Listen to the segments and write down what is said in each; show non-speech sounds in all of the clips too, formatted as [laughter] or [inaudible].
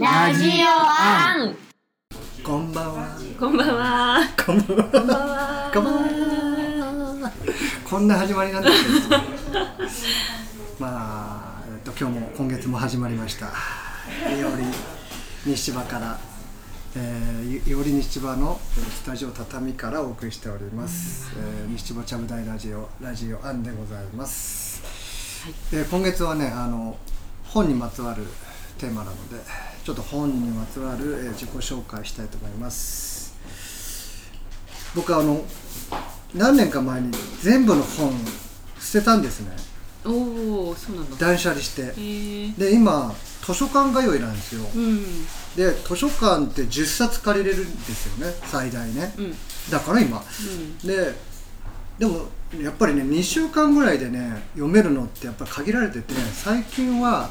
ラジオアンこんばんは。こんばんはこんばんは。こんばんはこんばんは。こんな始まりなんですけど。まあ、えっと、今日も今月も始まりました。より西芝から。えー、より西芝のえースタジオ畳からお送りしております。えー、西芝ちゃぶ台ラジオラジオアンでございます。えー今月はね、あの本にまつわるテーマなので、ちょっと本にまつわる、えー自己紹介したいと思います。僕はあの何年か前に全部の本捨てたんですね。おおそうなんだ断捨離して。で今図書館通いなんですよ。うんで図書館って10冊借りれるんですよね最大ね。うんだから今。うんででもやっぱりね2週間ぐらいでね読めるのってやっぱり限られてて最近は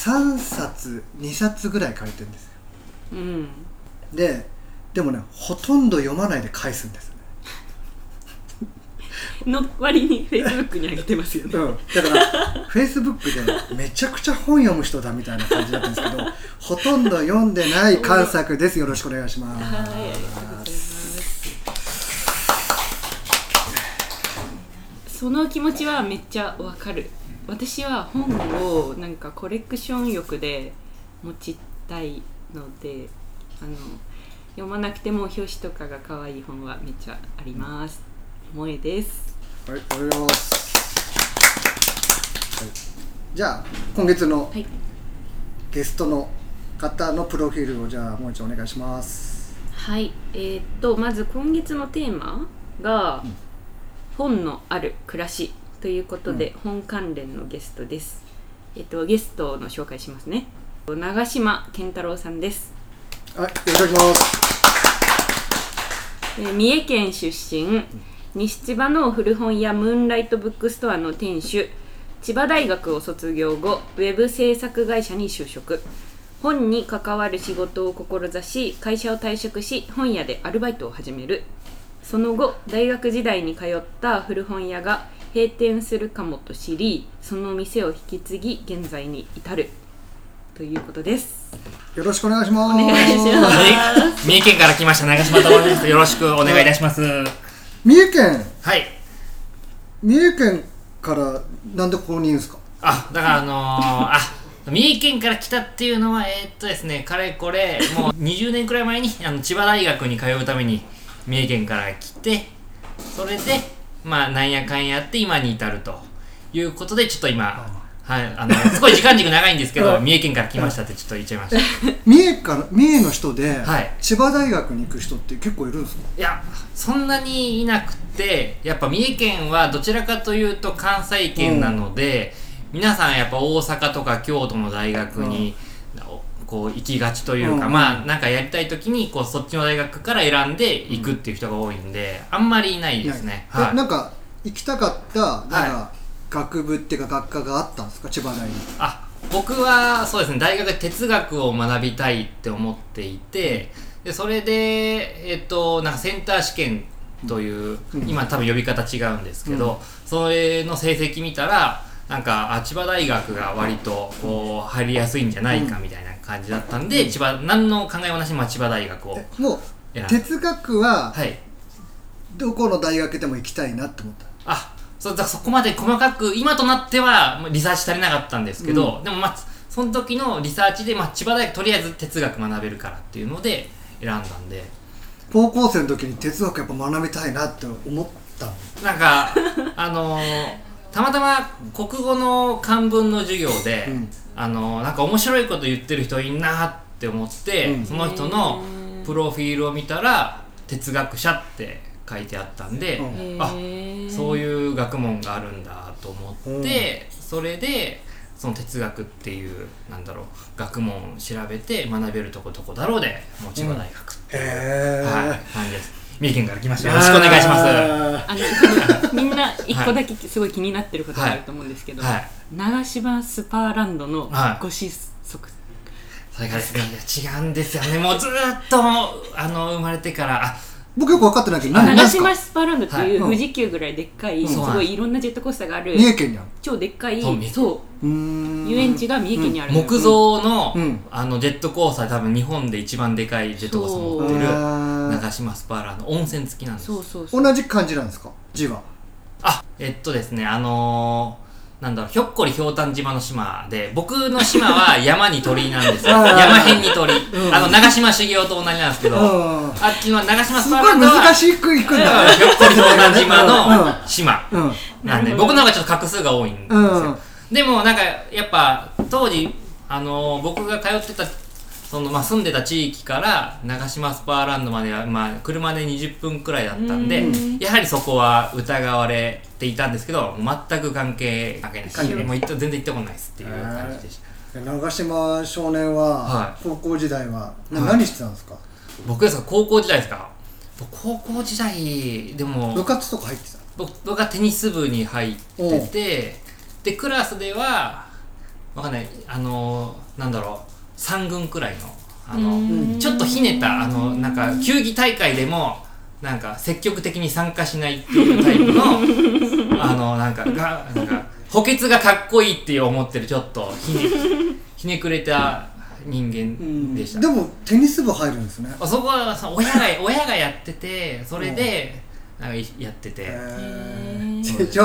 3冊2冊ぐらい借りてるんですよ。うん。ででもねほとんど読まないで返すんですよね。[laughs] の割にフェイスブックに上げてますよね。うん、だからフェイスブックでめちゃくちゃ本読む人だみたいな感じだったんですけど [laughs] ほとんど読んでない関作です。よろしくお願いします。はいありがとうございます。その気持ちはめっちゃわかる私は本をなんかコレクション欲で持ちたいのであの読まなくても表紙とかが可愛い本はめっちゃあります。萌えですはい、ありがとうございます。はい、じゃあ、今月のはい。ゲストの方のプロフィールをじゃあ、もう一度お願いします。はい。えーっとまず今月のテーマが、本のある暮らしということで、本関連のゲストです。えっとゲストの紹介しますね。長島健太郎さんです、はい、いただきます。えー三重県出身西千葉の古本屋ムーンライトブックストアの店主千葉大学を卒業後ウェブ制作会社に就職。本に関わる仕事を志し会社を退職し本屋でアルバイトを始める。その後大学時代に通った古本屋が閉店するかもと知りその店を引き継ぎ現在に至るということですよろしくお願いします。お願いしますはい、三重県から来ました長島と申します。よろしくお願いいたします。は三重県、い。三重県からなんでここにいるんですか？あ、だからあのー、あ、三重県から来たっていうのは、えーっとですね、かれこれ、もう20年くらい前にあの千葉大学に通うために三重県から来て、それで、まあ、なんやかんやって今に至るということで、ちょっと今、はい、あの、[laughs] すごい時間軸長いんですけど、はい。三重県から来ましたってちょっと言っちゃいました。三重から、三重の人で、はい。千葉大学に行く人って結構いるんですか？いやそんなにいなくてやっぱ三重県はどちらかというと関西圏なので、皆さんやっぱ大阪とか京都の大学に、こう行きがちというか、うん。まあなんかやりたい時にこうそっちの大学から選んで行くっていう人が多いんで、あんまりいないですね。いはい。えなんか行きたかったなんか、は学部っていうか学科があったんですか？千葉大にあ僕はそうですね大学で哲学を学びたいって思っていてでそれでえっとなんかセンター試験という、うん。今多分呼び方違うんですけど、それの成績見たらなんかあ千葉大学が割とこう入りやすいんじゃないかみたいな感じだったんで、千葉何の考えもなしにまあ千葉大学をえもう哲学ははい。どこの大学でも行きたいなって思った？あそうだそこまで細かく今となってはまあリサーチ足りなかったんですけど、でもまあその時のリサーチで、まあ、千葉大学とりあえず哲学学べるからっていうので選んだんで。高校生の時に哲学やっぱ学びたいなって思ったの？なんか [laughs] あのーたまたま国語の漢文の授業で、うんあのーなんか面白いこと言ってる人いんなって思って、うん。その人のプロフィールを見たら哲学者って書いてあったんで、うん。あそうういう学問があるんだと思って、それでその哲学っていうなんだろう学問を調べて学べるとこどこだろうでもう千葉大学っていう、はい感じです三重県から来ました。よろしくお願いします。はあの [laughs] みんな一個だけすごい気になってることがあると思うんですけど、い。長島スパーランドのはい。ご子息、それがですね違うんですよね。[laughs] もうずーっとあの生まれてから。あ僕よく分かってない。けど長島スパーランドっていうはい。富士急ぐらいでっかい、うん。すごいいろんなジェットコースターがある、三重県にある。超でっかいそう遊園地が三重県にある。木造の,、うん。あのジェットコースター多分日本で一番でかいジェットコースター持ってる長島スパーランド温泉付きなんです。そうそうそう。同じ感じなんですか？字はあえっとですねあのー、なんだろうひょっこりひょうたん島の島で僕の島は [laughs] 山に鳥居なんですよ。山辺に鳥居、うん。あの長島茂雄と同じなんですけど、うん。あっちの長島すごいスパーランドは難しくいくんだ。ひょっこりひょうたん島の島うん。うん。なんでなるほど。僕の方がちょっと画数が多いんですよ、うん。でもなんかやっぱ当時あのー僕が通ってたその、まあ、住んでた地域から長島スパーランドまでは、まあ、車で20分くらいだったんでうん。やはりそこは疑われていたんですけど全く関係関係ない。もう全然行ったことないですっていう感じでした。長島少年はは高校時代は何してたんですか？僕ですか？高校時代ですか？僕高校時代でも部活とか入ってた僕僕がテニス部に入っててでクラスではわかんないあのなんだろう3軍くらいのあのうん。ちょっとひねったあのなんか球技大会でもなんか積極的に参加しないっていうタイプの [laughs] あのなんかがなんか補欠がかっこいいって思ってるちょっとひねひねくれた人間でした、でもテニス部入るんですね。あそこはさ親が親がやっててそれでやってて、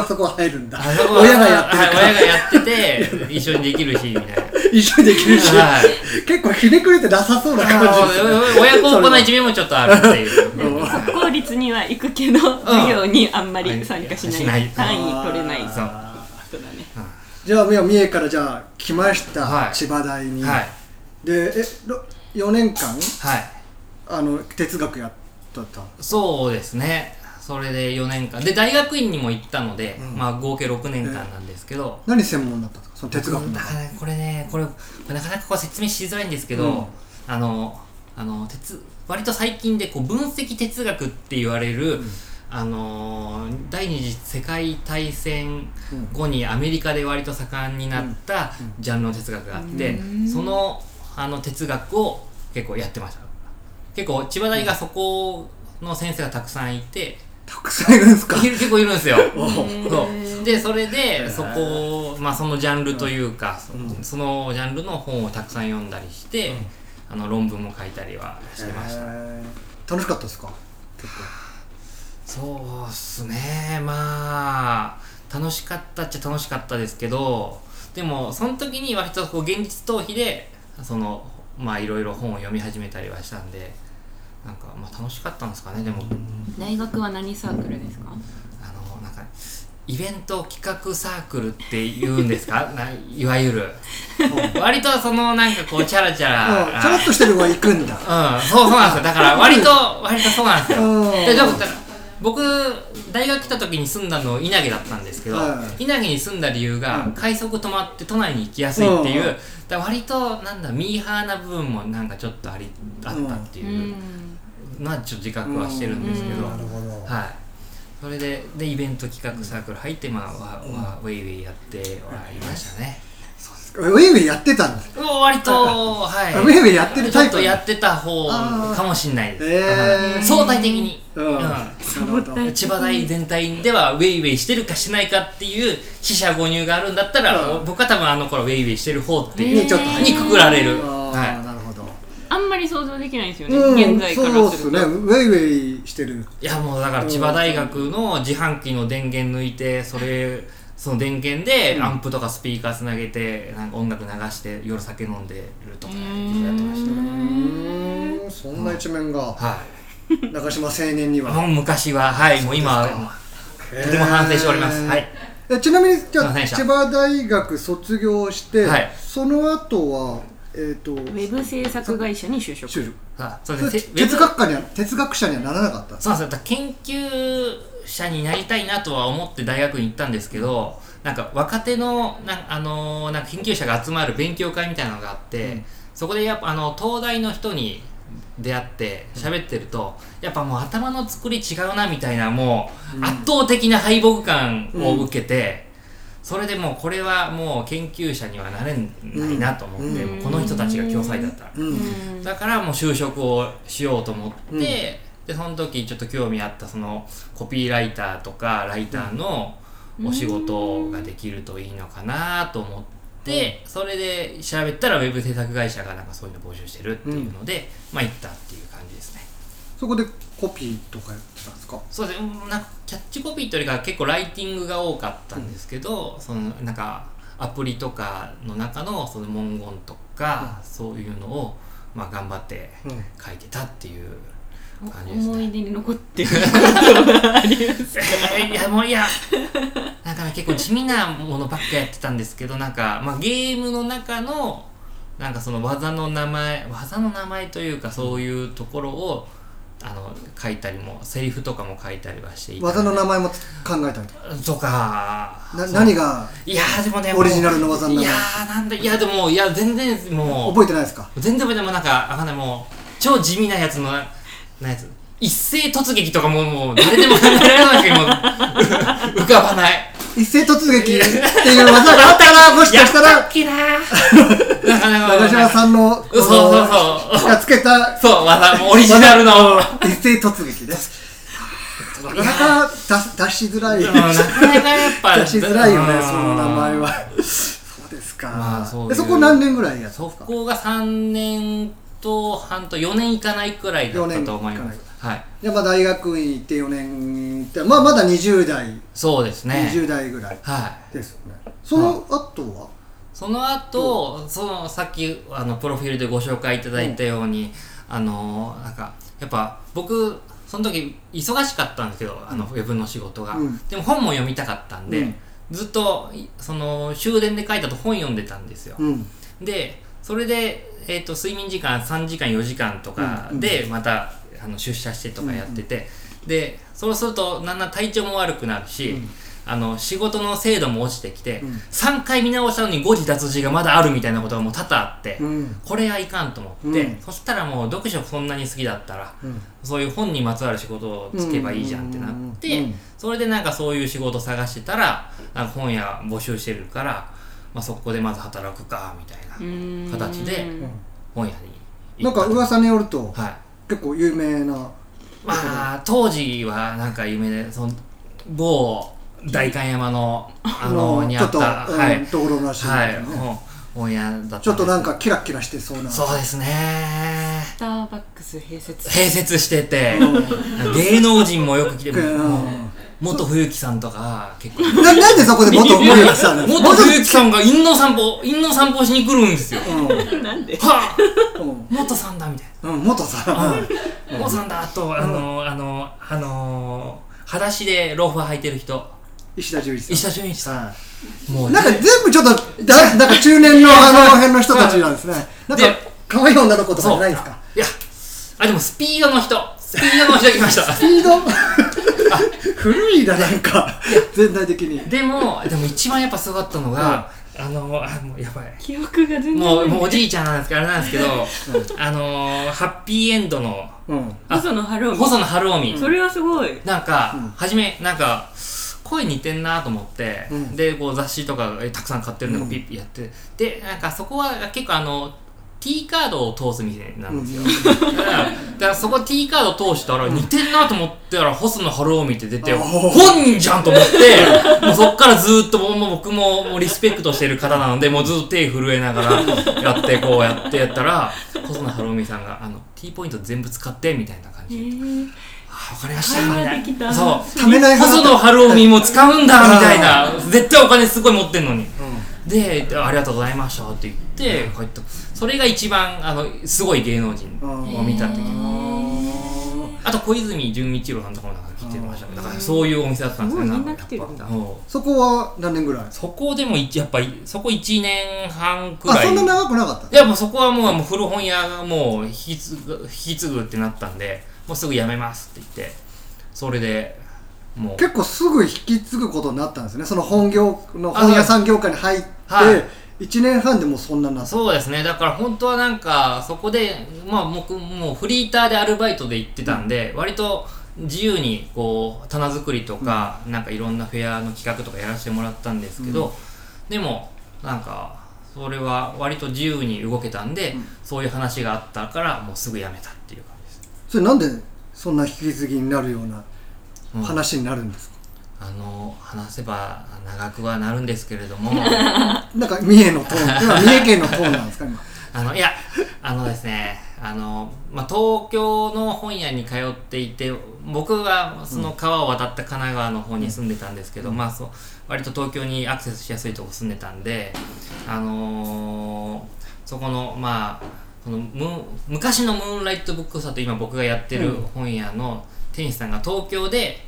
そこは入るんだ。親がやって親がやってて一緒にできるしみたいな。一緒にできるし。はい。結構ひねくれてなさそうな感じですね。親孝行な一面もちょっとあるっていう国公立には行くけど授業にあんまり参加しない。単位取れない。人だね。じゃあ三重からじゃあ来ました、はい。千葉大に、はい。でえろ4年間？はい。あの哲学やったたそうですねそれで4年間。で大学院にも行ったので、うん。まあ合計6年間なんですけど、何専門だったんですか？その哲学の。だからねこれねこれこれなかなかこう説明しづらいんですけど、うん。あのあの哲割と最近でこう分析哲学って言われる、あのー第二次世界大戦後にアメリカで割と盛んになったジャンルの哲学があって、うん。そのあの哲学を結構やってました。結構千葉大がそこの先生がたくさんいて、たくさんいるんですか？結構いるんですよ。[laughs] おそう。でそれでそこを、まあ、そのジャンルというか、うんそのジャンルの本をたくさん読んだりして、あの論文も書いたりはしてました、楽しかったですか？結そうっすね。まあ楽しかったっちゃ楽しかったですけどでもその時に割とこう現実逃避でそのまあいろいろ本を読み始めたりはしたんでなんかまあ楽しかったんですかねでも、大学は何サークルですか？あのなんかイベント企画サークルって言うんですか？[laughs] ないわゆる。割とそのなんかこうチャラチャラ。ちゃらっとしてる方が行くんだ。うん。そうそうなんですよ。だから割と割とそうなんですよ。うん。ででも僕大学来た時に住んだの稲毛だったんですけど、はい稲毛に住んだ理由がうん。快速止まって都内に行きやすいっていう、だ割となんだミーハーな部分もなんかちょっとありあったってう。いうんのはちょっと自覚はしてるんですけど、うんなるほど、はい。それででイベント企画サークル入ってまあわわウェイウェイやってはいましたね、ウェイウェイやってたんですうわ割と [laughs] はい。ウェイウェイやってるタイプちょっとやってた方かもしれないです、相対的に、うん。うん。千葉大全体ではウェイウェイしてるかしないかっていう四捨五入があるんだったら、うん。僕は多分あの頃ウェイウェイしてる方っていうにちょっと入にくくられる、はなるほどあんまり想像できないですよね、うん現在からそうっすするとね。ウェイウェイしてる。い、いやもうだから千葉大学の自販機の電源抜いてそれその電源でアンプとかスピーカーつなげてなんか音楽流して夜酒飲んでるとかやってましたそんな一面が。はい。中島青年には。もう昔ははいもう今はとても反省しております。はい。えちなみにじゃ千葉大学卒業して、はい。その後はえっ、とウェブ制作会社に就職。就職。あそうです。ね哲学科には哲学者にはならなかった？そうなんです研究者になりたいなとは思って大学に行ったんですけどなんか若手のな、あのーなんか研究者が集まる勉強会みたいなのがあって、うん。そこでやっぱあの東大の人に出会って喋ってると、やっぱもう頭の作り違うなみたいなもう圧倒的な敗北感を受けて、それでもうこれはもう研究者にはなれないなと思って、うん。もうこの人たちが共催だったら。うん。うんだからもう就職をしようと思って、うん。でその時ちょっと興味あったそのコピーライターとかライターのお仕事ができるといいのかなと思っで、それで調べたらウェブ制作会社がなんかそういうの募集してるっていうので、まあ行ったっていう感じですね。そこでコピーとかやってたんですか？そうですね。うんなんかキャッチコピーというよりかは結構ライティングが多かったんですけど、そのなんかアプリとかの中のその文言とか、そういうのを、まあ、頑張ってうん書いてたっていう感じですね。思い出に残ってることがありますえーいやもういやなんかね結構地味なものばっかやってたんですけどなんか、まあ、ゲームの中のなんかその技の名前技の名前というかそういうところをあの書いたりもセリフとかも書いたりはしていた技の名前も考えたりととか。な何が？いやーでもねオリジナルの技の名前いやーなんでいやでもいや全然もう覚えてないですか？全然覚えてないもうなんかわかんないもう超地味なやつのななやつ。一斉突撃とかももう誰でも考えられないけど浮かばない一斉突撃っていう技があったらもしかしたらやったっけなー。なかなか長嶋さんのそうそうそうがつけたそう技オリジナルの。一斉突撃です。なかなか出出しづらい。うんなかなかやっぱ出しづらいよねうんその名前は。そうですか、まあそこ何年ぐらいやったんそですか？こが3年と半と4年いかないくらいだったと思います。はい。じゃあまあ大学院行って4年行ってまあまだ20代、そうですね。20代ぐらいはい。ですよね。その後は、その後、そのさっきあのプロフィールでご紹介いただいたように、あのなんかやっぱ僕その時忙しかったんですけどあのウェブの仕事が、うん。でも本も読みたかったんで、うん。ずっといその終電で書いたと本読んでたんですよ、うん。でそれで、えー、と睡眠時間3時間4時間とかでまた、あの出社してとかやってて、でそうするとだんだん体調も悪くなるし、うん。あの仕事の精度も落ちてきて、うん。3回見直したのに誤字脱字がまだあるみたいなことがもう多々あって、うん。これはいかんと思って、うん。そしたらもう読書そんなに好きだったらうん。そういう本にまつわる仕事をつけばいいじゃんってなって、それでなんかそういう仕事探してたら本屋募集してるから、まあ、そこでまず働くかみたいな形で本屋になんか噂によるとはい。結構有名な。まあ当時はなんか有名でその某代官山のあのにちょっと、あった、うんはい。ところらしいですはい。ね、本本屋だったちょっとなんかキラキラしてそうな。そうですね。スターバックス併設併設してて芸能人もよく来てうん。もう元冬木さんとか結構。[laughs] ななんでそこで元森脇さん元冬木さん。が陰の散歩陰の散歩しに来るんですよ。なんで？はあうん。元さんだみたいうん、元さん、な元さんだとあのあのあの裸足でローファー履いてる人。石田純一さん。石田純一さはん。もういなんか全部ちょっとだなんか中年のあの辺の人たちなんですね。なんかで可愛い女の子とかじゃないですか？いやあでもスピードの人。スピードの人来ました。スピード？古いななんか。全体的に。でもでも一番やっぱすごかったのが、あのあもうやばい。記憶が全然もうもうおじいちゃんなんですけどあれなん。ですけど、あのーハッピーエンドのうん。あ細野晴臣。細野晴臣、それはすごい。なんか、うん。初めなんか声似てんなと思って、うん。でこう雑誌とかえたくさん買ってるのうんをピッピやって、でなんかそこは結構あの T カードを通す店なんですよ、だからだからそこ T カード通したら似てんなと思ったら細野晴臣って出て本人じゃんと思ってもうそっからずーっと僕ももうリスペクトしてる方なのでもうずっと手震えながらやってこうやってやったら細野晴臣さんがあの T ポイント全部使ってみたいな感へじで。ー。あわかりました。そう。ためない細野晴臣も使うんだみたいな。[laughs] 絶対お金すごい持ってんのに。うでありがとうございましたって言って帰った。それが一番あのすごい芸能人を見た時あと小泉純一郎さんとかもなんか来てましたね。だからそういうお店だったんですねみんな来てる。そこは何年ぐらい？そこでもいやっぱりそこ1年半くあらい。そんな長くなかった？いやもうそこはもうもう古本屋がもう引き継ぐ引き継ぐってなったんでもうすぐ辞めますって言ってそれでもう。結構すぐ引き継ぐことになったんですね。その本業の本屋さん業界に入って、はい。1年半でもうそんなになそうですね。だから本当はなんかそこでまあ僕もうフリーターでアルバイトで行ってたんで、割と自由にこう棚作りとか、なんかいろんなフェアの企画とかやらせてもらったんですけど、でもなんかそれは割と自由に動けたんで、うん。そういう話があったからもうすぐ辞めたっていう感じです、それなんでそんな引き継ぎになるようなうん話になるんですか、あの話せば長くはなるんですけれども。[laughs] なんか三重のトーン今三重県のトーンなんですか？今。[laughs] あのいやあのですねあの、まあ、東京の本屋に通っていて僕はその川を渡った神奈川の方に住んでたんですけど、まあそう割と東京にアクセスしやすいとこ住んでたんであのーそこのまあその昔のムーンライトブックスターと今僕がやってる本屋の店主さんが東京で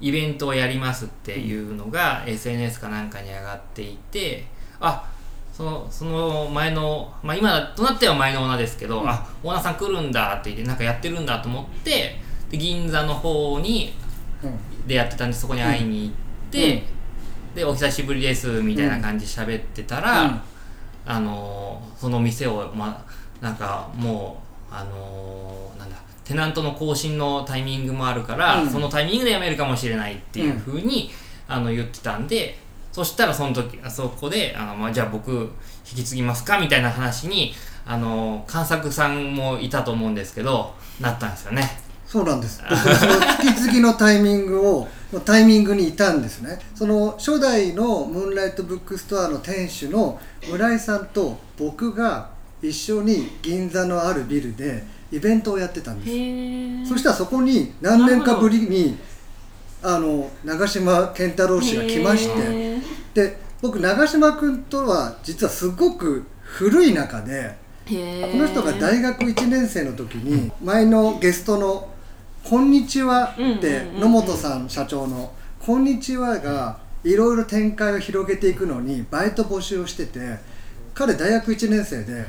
イベントをやりますっていうのが SNS かなんかに上がっていてあそのその前の、まあ、今となっては前のオーナーですけど、あオーナーさん来るんだって言ってなんかやってるんだと思ってで銀座の方にうん。でやってたんでそこに会いに行って、でお久しぶりですみたいな感じで喋ってたら、うん。あのーその店をまなんかもうあのーなんだテナントの更新のタイミングもあるから、うん。そのタイミングで辞めるかもしれないっていうふうに、あの言ってたんでそしたらその時あそこであの、まあ、じゃあ僕引き継ぎますかみたいな話にあの監索さんもいたと思うんですけどなったんですよね。そうなんです。引き継ぎのタイミングを [laughs] のタイミングにいたんですね。その初代のムーンライトブックストアの店主の村井さんと僕が一緒に銀座のあるビルでイベントをやってたんです。そしたらそこに何年かぶりにあの長嶋健太郎氏が来ましてで僕長嶋君とは実はすごく古い中でへこの人が大学1年生の時に前のゲストの「こんにちは」うんって野本さん社長の「こんにちは」がいろいろ展開を広げていくのにバイト募集をしてて彼大学1年生で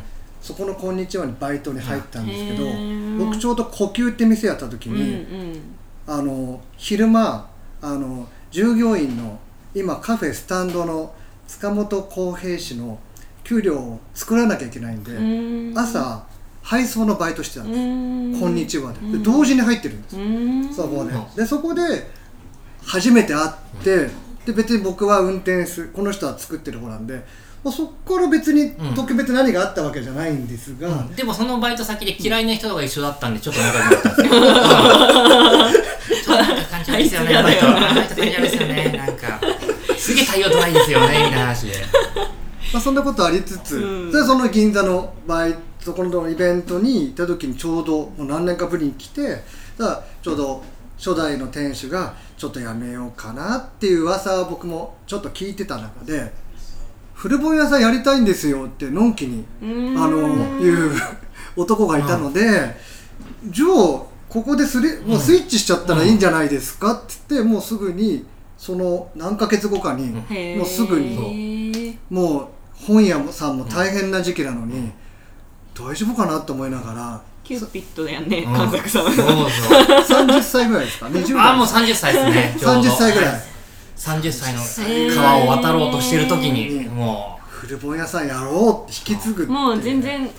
そこの「こんにちは」にバイトに入ったんですけど僕ちょうど呼吸って店やった時うんに、うん。あの昼間あの従業員の今カフェスタンドの塚本浩平氏の給料を作らなきゃいけないんで、うん。朝配送のバイトしてたんです、うん。こんにちはで。でうん。同時に入ってるんです、うん。そこで。うんでそこで初めて会ってで別に僕は運転するこの人は作ってる方なんで、まあ、そこから別にうん特別何があったわけじゃないんですが、でもそのバイト先で嫌いな人が一緒だったんでちょっと仲良くなったんですよ。[laughs] ちょっとなんか感じ悪いですよね、あの人。あの人感じ悪いですよね、なんか。すげえ対応ドライですよね、みたいな話で。まあ、そんなことありつつ、うんでその銀座のバイそこのイベントに行った時にちょうどもう何年かぶりに来てだちょうど初代の店主がちょっとやめようかなっていう噂は僕もちょっと聞いてた中で古本屋さんやりたいんですよってのんきにうん。あのいう男がいたので、じゃあここですりもうスイッチしちゃったらいいんじゃないですかって言ってもうすぐにその何ヶ月後かにもうすぐにもう本屋さんも大変な時期なのに、大丈夫かなと思いながらキューピッドやねうん。神作さんそうそう。30歳ぐらいですか？20代あ、もう30歳ですね。ちょうど。30歳ぐらい30歳の川を渡ろうとしてる時に、も古本屋さんやろうって引き継ぐって。もう全然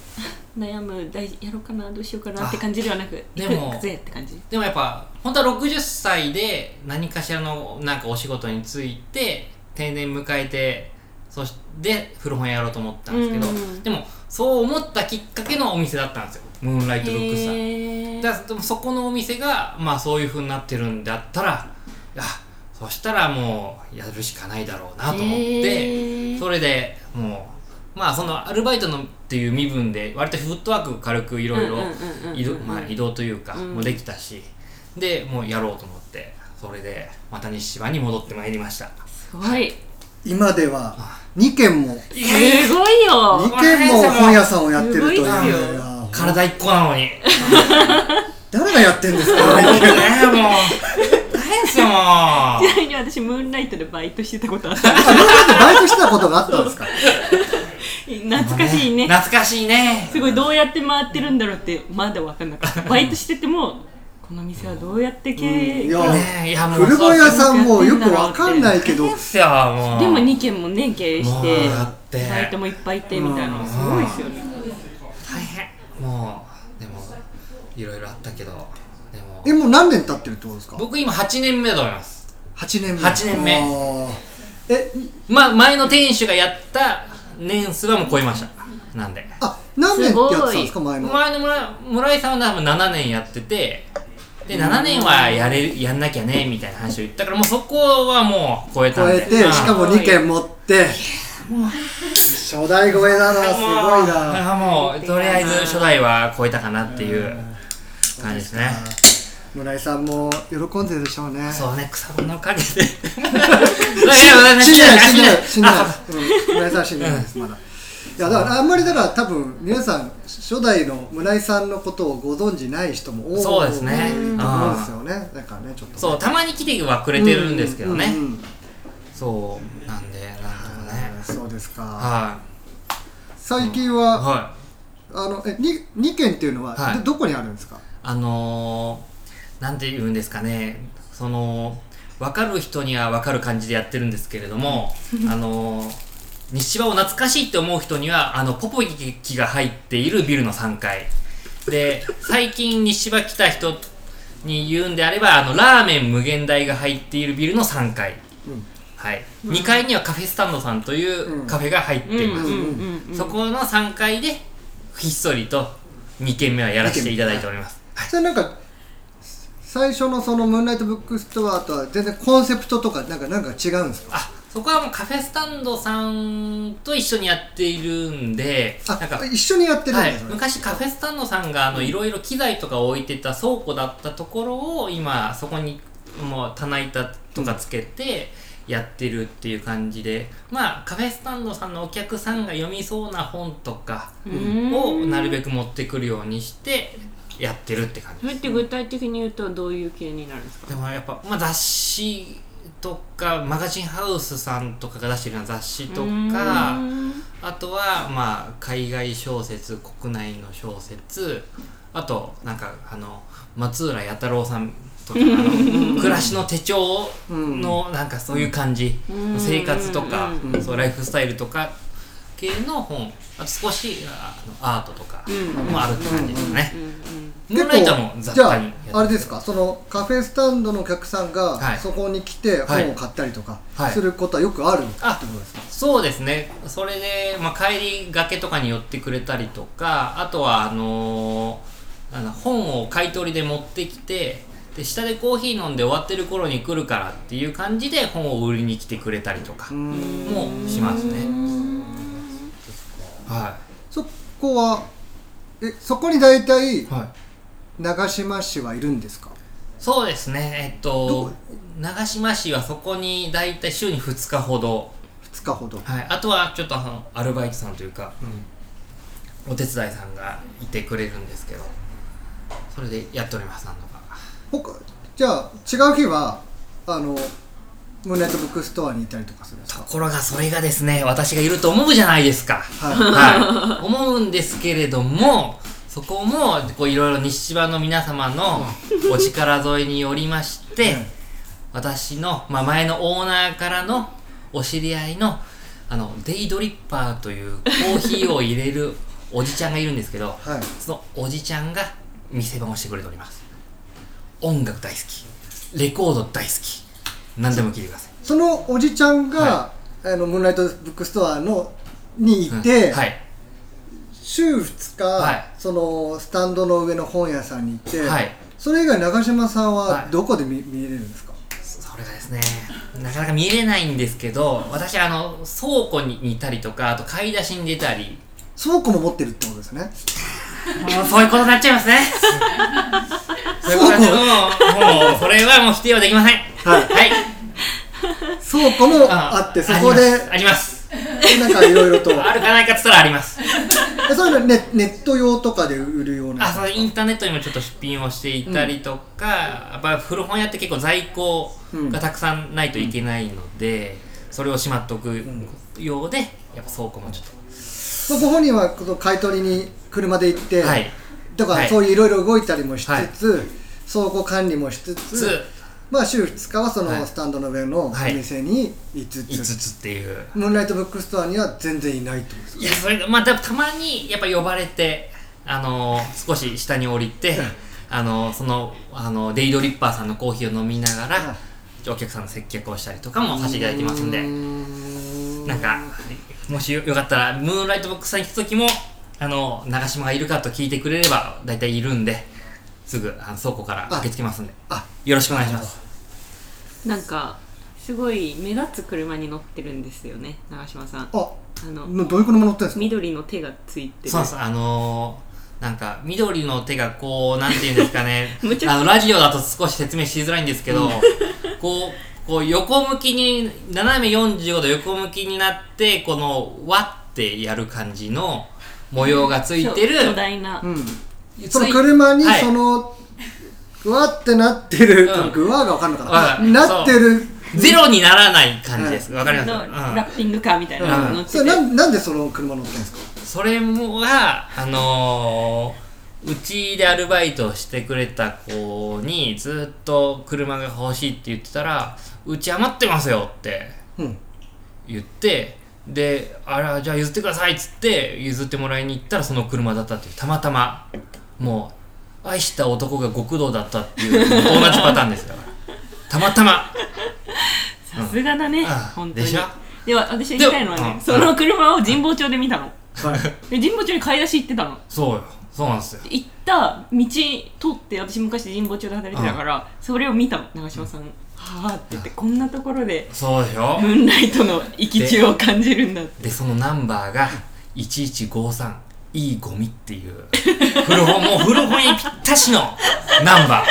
悩む大やろうかなどうしようかなって感じではなくでも行くぜって感じ。う、でもやっぱ、本当は60歳で何かしらのなんかお仕事に就いて、定年迎えて、そして古本屋やろうと思ったんですけど、うんでも、そう思ったきっかけのお店だったんですよ。ムーンライトブックスター。へー。だでもそこのお店がまあそういう風になってるんだったらいやそしたらもうやるしかないだろうなと思ってそれでもうまあそのアルバイトのっていう身分で割とフットワーク軽くいろいろ移動まあ移動というかうん。もうできたしでもうやろうと思ってそれでまた西芝に戻ってまいりました。すごい。今では2軒もすごいよ。2軒も本屋さんをやってるという。体一個なのに。[laughs] 誰がやってんですか？ねもう大変ですよもうちなみに私ムーンライトでバイトしてたことあった。[laughs] あ今までバイトしてたことがあったんですか？[laughs] 懐かしいね。懐かしいね。すごいどうやって回ってるんだろうってまだ分かんなかった。バイトしててもこの店はどうやって経営、うん。いやねえいやもう古本屋さんもよくわかんないけど。でもう。でも2軒もね経営してやって。バイトもいっぱいいてみたいなのすごいですよね。大変。もうでもいろいろあったけど。でも。えもう何年経ってるってことですか？僕今8年目だと思います8年目。8年目。えまあ前の店主がやった年数はもう超えました。なんで。あ何年やってたんですか前の。前の村村井さんは多分7年やっててで7年はやれやんなきゃねみたいな話を言ったからもうそこはもう超えたんで。超えてうんしかも2件持って。初代超えだなすごいな。あもうとりあえず初代は超えたかなっていう感じですね村井さんも喜んでるでしょうね。そうね草のお [laughs] かげで死んでない死んでない死んで村井さんは死んでないですまだいやだからあんまりだから多分皆さん初代の村井さんのことをご存じない人も多いそうですね。と思うんですよね。だからねちょっとね。そうたまに来てはくれてるんですけどね、うんうんうん。そうなんでなんとかね。そうですか。は最近いははい。あのえに二件っていうのははい。どどこにあるんですか？あのー、なんて言うんですかね。その分かる人には分かる感じでやってるんですけれども [laughs] あのー、西芝を懐かしいって思う人にはあのポポキが入っているビルの3階。で最近西芝来た人に言うんであればあのラーメン無限大が入っているビルの3階、うん。はい、2階にはカフェスタンドさんというカフェが入っています、うんうんうんうんそこの3階でひっそりと2軒目はやらせていただいております、はい。それなんか最初のそのムーンライトブックストアとは全然コンセプトとかなんかなんか違うんですか？あそこはもうカフェスタンドさんと一緒にやっているんであなんか一緒にやってるんはい。だ、それ。昔カフェスタンドさんがあのいろいろ機材とかを置いてた倉庫だったところを今そこにもう棚板とかつけてやってるっていう感じで、まあカフェスタンドさんのお客さんが読みそうな本とかをなるべく持ってくるようにしてやってるって感じそれって具体的に言うとどういう系になるんですか？でもやっぱ、まあ、雑誌とかマガジンハウスさんとかが出してるような雑誌とうーかん。あとはまあ海外小説国内の小説あとなんかあの松浦弥太郎さんとかあの暮らしの手帳のなんかそういう感じ。うん。生活とかうん。そうライフスタイルとか系の本。あと少しあのアートとかうん。もあるって感じですね。うん。うんムーンライトも雑じゃああれですかそのカフェスタンドのお客さんはい。がそこに来て本を買ったりとかはい。することはよくあるってあことですか、そうですね。それで、まあ、帰りがけとかに寄ってくれたりとかあとはあのーあの本を買い取りで持ってきてで下でコーヒー飲んで終わってる頃に来るからっていう感じで本を売りに来てくれたりとかもしますね。はそこはえそこに大体い、はい、長島市はいるんですか？そうですね。えっどとこ長島市はそこに大体週に2日ほど。2日ほど、はい、あとはちょっとあのアルバイトさんというか、お手伝いさんがいてくれるんですけど。それでやっておりますなんとか。他じゃあ違う日はあのムーンライトブックストアにいたりとかするんですか？ところがそれがですね私がいると思うじゃないですか。はい。はい。思うんですけれどもそこもこういろいろ西芝の皆様のお力添えによりまして、私の、まあ、前のオーナーからのお知り合いのあのデイドリッパーというコーヒーを入れるおじちゃんがいるんですけど、はい。そのおじちゃんが店番をしてくれております。音楽大好き。レコード大好き。何でも聞いてください。そのおじちゃんが、はあのムーンライトブックストアのにいて、うん。はい週2日、はい。そのスタンドの上の本屋さんに行って、はい。それ以外長嶋さんははい。どこで見,、見れるんですか？それがですね。なかなか見れないんですけど私あの倉庫にいたりとかあと買い出しに出たり。倉庫も持ってるってことですね？もうそういうことになっちゃいますね。そういうことになっちゃうもうもうそれはもう否定はできません。はい。はい。倉庫もあってそこでありますなんかいろいろと。あるかないかっつったらあります。えそういうのネネット用とかで売るような。あそのインターネットにもちょっと出品をしていたりとか、やっぱ古本屋って結構在庫がたくさんないといけないので、それをしまっておくようでやっぱ倉庫もちょっまあご本人はこの買い取りに車で行って、とはい。とか、はいそういういろいろ動いたりもしつつ、倉庫管理もしつつつまあ週2日はそはい。のスタンドの上のおはい店に5つ、5つっていう。ムーンライトブックストアには全然いないってことですか？いやそれがまあたまにやっぱ呼ばれてあのー少し下に降りて、あのーそのあのデイドリッパーさんのコーヒーを飲みながら、お客さんの接客をしたりとかもさせていただいてますんで、なんかもしよよかったらムーンライトボックスさんに来た時もあの長島がいるかと聞いてくれれば大体いるんですぐあの倉庫から受け付けますんで。あ。よろしくお願いします。なんかすごい目立つ車に乗ってるんですよね長島さん。あ。あのなどういう車乗ってるんですか？緑の手がついてる。そうなんです。あのー、なんか緑の手がこうなんていうんですかね。[laughs] むちゃくちゃ。あのラジオだと少し説明しづらいんですけどこうこう横向きに斜め45度横向きになってこのわってやる感じの模様がついてるそう巨大な、うんその車にはい。その、ぐわってなってる、うわがわかんのかわかるななってる。ゼロにならない感じです。わかります？ラッピングカーみたいなのが乗ってて、それなんなんでその車乗ってるんですか？それもが、あのー、うちでアルバイトをしてくれた子にずっと車が欲しいって言ってたら、うち余ってますよってうん。言って、で、あら、じゃあ譲ってくださいっつって譲ってもらいに行ったらその車だったっていう、たまたま、もう、愛した男が極道だったっていう、同じパターンですよ。たまたま。さすがだね、うん。本当に。でしょ？では私が言いたいのはでもねその車を神保町で見たの。はい。で神保町に買い出し行ってたの。そうよ。そうなんですよ。行った道通って私昔神保町で働いてたからそれを見たの長嶋さんはあって言ってこんなところでそうでしょムーンライトの生き地を感じるんだって。でそのナンバーが1153いいゴミっていう。古本もう古本にぴったしのナンバー。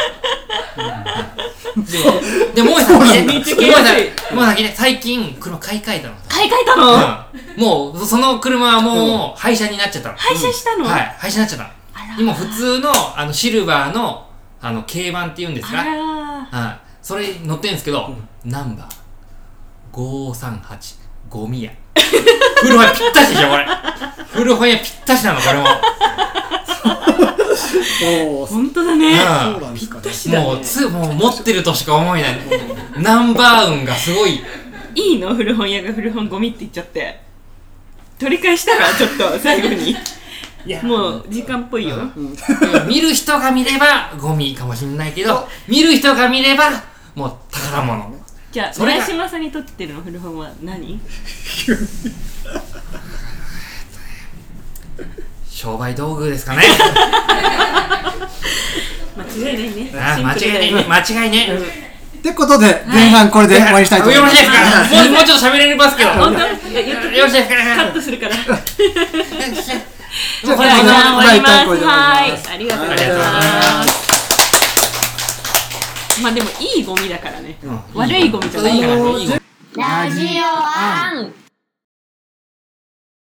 ででもう一つね見つもう一けやすいつもう先ね最近車買い替えたの買い替えたの、うん。もうその車はもう廃車になっちゃったの。廃車したの、はい廃車になっちゃった今普通のあのシルバーのあの軽バンっていうんですかはい、それ乗ってんですけど、ナンバー。538ゴミ屋 [laughs] 古本屋ぴったしでしょこれ。古本屋ぴったしなのこれも。本当だね。うん。なんですかね。だねもうつもう持ってるとしか思えない。ナンバー運がすごい。いいの？古本屋が古本ゴミって言っちゃって。取り返したらちょっと最後に。いや。もう時間っぽいよ、見る人が見ればゴミかもしれないけど見る人が見ればもう宝物じゃあそれが村島さんにとっての古本は何？[laughs] 商売道具ですかね。[laughs] 間違いないね。間違いね。間違いね。ってことで前半これで終わりにしたいと思います。よろしい。ですかもうもうちょっと喋れますけど。よろしい。ですかカットするから。[laughs] じゃあこれで終わり。ます。はい。ります。ありがとうございますまあでもいいゴミだからね。うん。悪いゴミじゃないからいいゴミ。ラジオアン